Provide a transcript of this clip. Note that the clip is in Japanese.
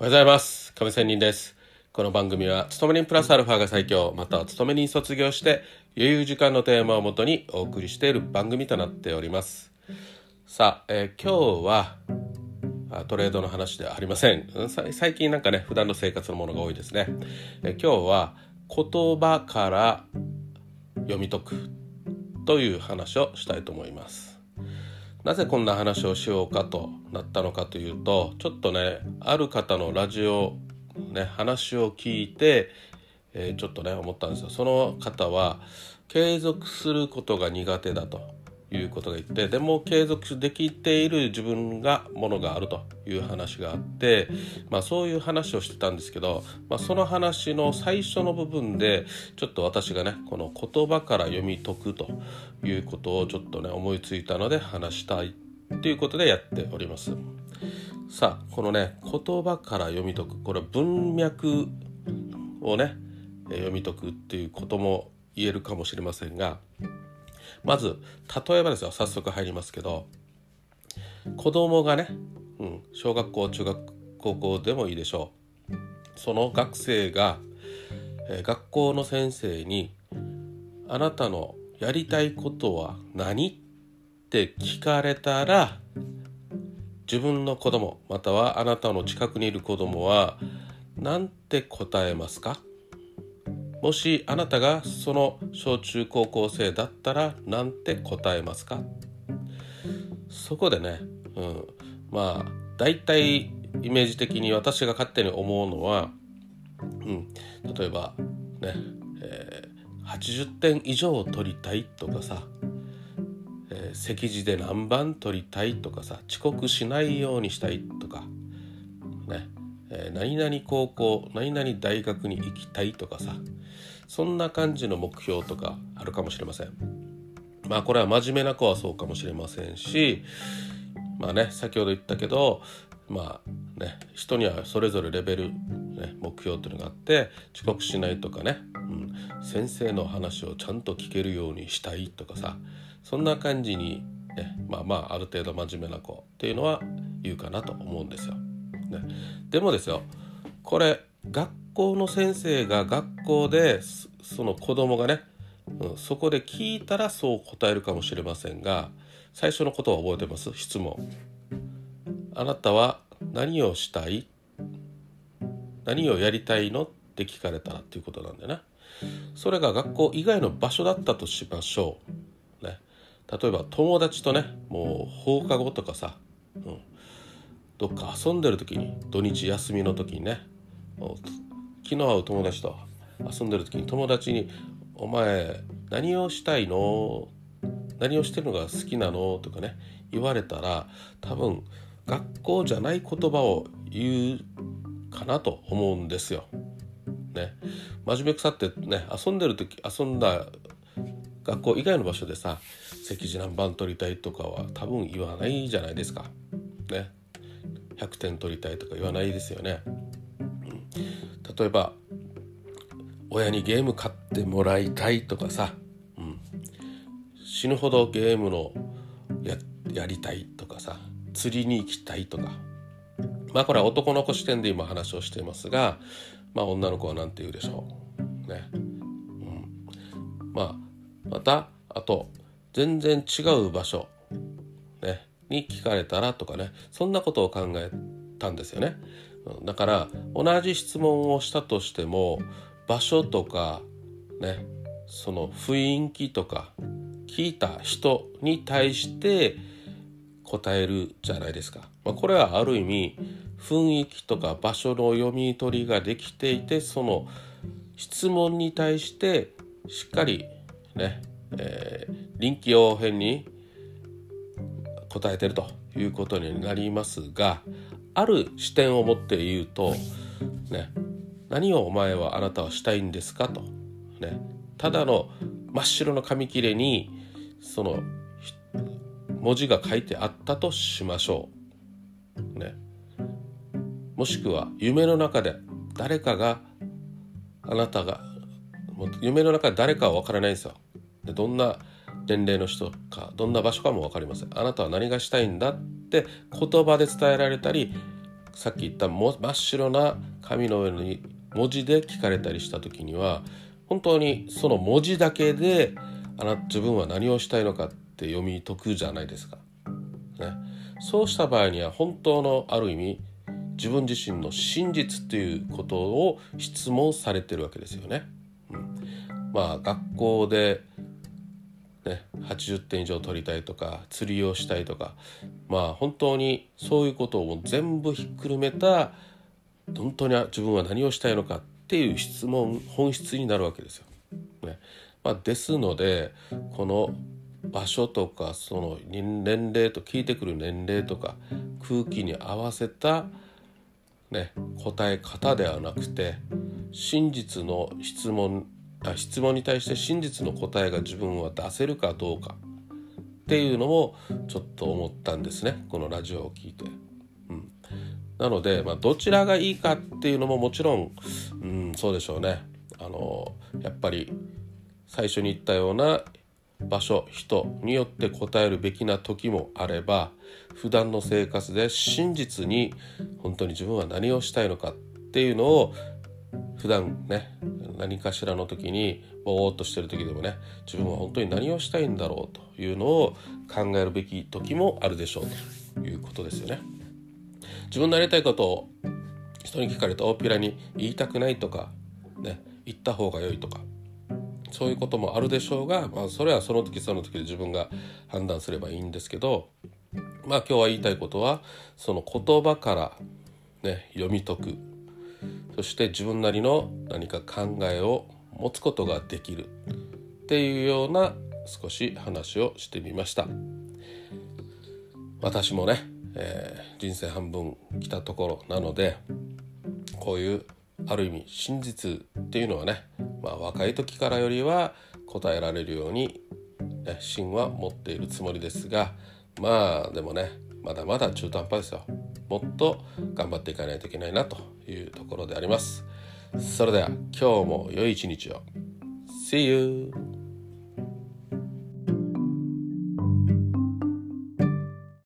おはようございます。亀仙人です。この番組は勤め人プラスアルファが最強または勤め人卒業して余裕時間のテーマをもとにお送りしている番組となっております。さあ、えー、今日はトレードの話ではありません。最近なんかね普段の生活のものが多いですね、えー、今日は言葉から読み解くという話をしたいと思います。なぜこんな話をしようかとなったのかというとちょっとねある方のラジオね話を聞いて、えー、ちょっとね思ったんですよ。その方は継続することが苦手だと。いうことが言ってでも継続できている自分がものがあるという話があって、まあ、そういう話をしてたんですけど、まあ、その話の最初の部分でちょっと私がねこの言葉から読み解くということをちょっとね思いついたので話したいということでやっております。さあこのね言葉から読み解くこれ文脈をね読み解くっていうことも言えるかもしれませんがまず例えばですよ早速入りますけど子供がね、うん、小学校中学高校でもいいでしょうその学生が、えー、学校の先生に「あなたのやりたいことは何?」って聞かれたら自分の子供またはあなたの近くにいる子供は何て答えますか？もしあなたがその小中高校生だったら何て答えますか？そこでね、うん、まあ大体イメージ的に私が勝手に思うのは、うん、例えばね、えー、80点以上取りたいとかさ、えー、席次で何番取りたいとかさ遅刻しないようにしたいとかね。何々高校何々大学に行きたいとかさそんな感じの目標とかあるかもしれませんまあこれは真面目な子はそうかもしれませんしまあね先ほど言ったけどまあね人にはそれぞれレベル、ね、目標っていうのがあって遅刻しないとかね、うん、先生の話をちゃんと聞けるようにしたいとかさそんな感じに、ね、まあまあある程度真面目な子っていうのは言うかなと思うんですよ。ね、でもですよこれ学校の先生が学校でその子供がね、うん、そこで聞いたらそう答えるかもしれませんが最初のことは覚えてます？質問。あなたは何をしたい？何をやりたいの？って聞かれたらっていうことなんだよね。それが学校以外の場所だったとしましょう。ね。例えば友達とねもう放課後とかさ、どっか遊んでる時に土日休みの時にね昨日会う友達と遊んでる時に友達に「お前何をしたいの？何をしてるのが好きなの?」とかね言われたら多分学校じゃない言葉を言うかなと思うんですよ。ね、真面目くさってね遊んでる時遊んだ学校以外の場所でさ席次何番取りたいとかは多分言わないじゃないですか。ね、100点取りたいとか言わないですよね。うん、例えば親にゲーム買ってもらいたいとかさ、うん、死ぬほどゲームのややりたいとかさ。釣りに行きたいとか。まあこれは男の子視点で今話をしていますがまあ女の子は何て言うでしょう。ね、うん、まあまたあと全然違う場所。ね。に聞かれたらとかねそんなことを考えたんですよね。だから同じ質問をしたとしても場所とかねその雰囲気とか聞いた人に対して答えるじゃないですか。まあ、これはある意味雰囲気とか場所の読み取りができていてその質問に対してしっかりね、えー、臨機応変に答えてるということになりますがある視点を持って言うとね何をお前はあなたはしたいんですかとねただの真っ白の紙切れにその文字が書いてあったとしましょう。ね、もしくは夢の中で誰かがあなたが夢の中で誰かは分からないんですよ。でどんな年齢の人かどんな場所かも分かりませんあなたは何がしたいんだって言葉で伝えられたりさっき言った真っ白な紙の上に文字で聞かれたりした時には本当にその文字だけであな自分は何をしたいのかって読み解くじゃないですか。ね、そうした場合には本当のある意味自分自身の真実っていうことを質問されてるわけですよね。うん、まあ学校でね、80点以上取りたいとか釣りをしたいとかまあ本当にそういうことを全部ひっくるめた本当に自分は何をしたいのかっていう質問本質になるわけですよ。ねまあ、ですのでこの場所とかその年齢と聞いてくる年齢とか空気に合わせた、ね、答え方ではなくて真実の質問質問に対して真実の答えが自分は出せるかどうかっていうのもちょっと思ったんですねこのラジオを聞いて。うん、なので、まあ、どちらがいいかっていうのももちろん、うん、そうでしょうね。あのやっぱり最初に言ったような場所人によって答えるべきな時もあれば普段の生活で真実に本当に自分は何をしたいのかっていうのを普段ね何かしらの時にぼーっとしてる時でもね自分は本当に何をしたいんだろうというのを考えるべき時もあるでしょうということですよね。自分のやりたいことを人に聞かれて大っぴらに言いたくないとかね言った方が良いとかそういうこともあるでしょうが、まあ、それはその時その時で自分が判断すればいいんですけどまあ今日は言いたいことはその言葉からね読み解くそして自分なりの何か考えを持つことができるっていうような少し話をしてみました。私もね、えー、人生半分来たところなのでこういうある意味真実っていうのはね、まあ、若い時からよりは答えられるように、ね、芯は持っているつもりですがまあでもねまだまだ中途半端ですよ。もっと頑張っていかないといけないなというところでありますそれでは今日も良い一日を See you!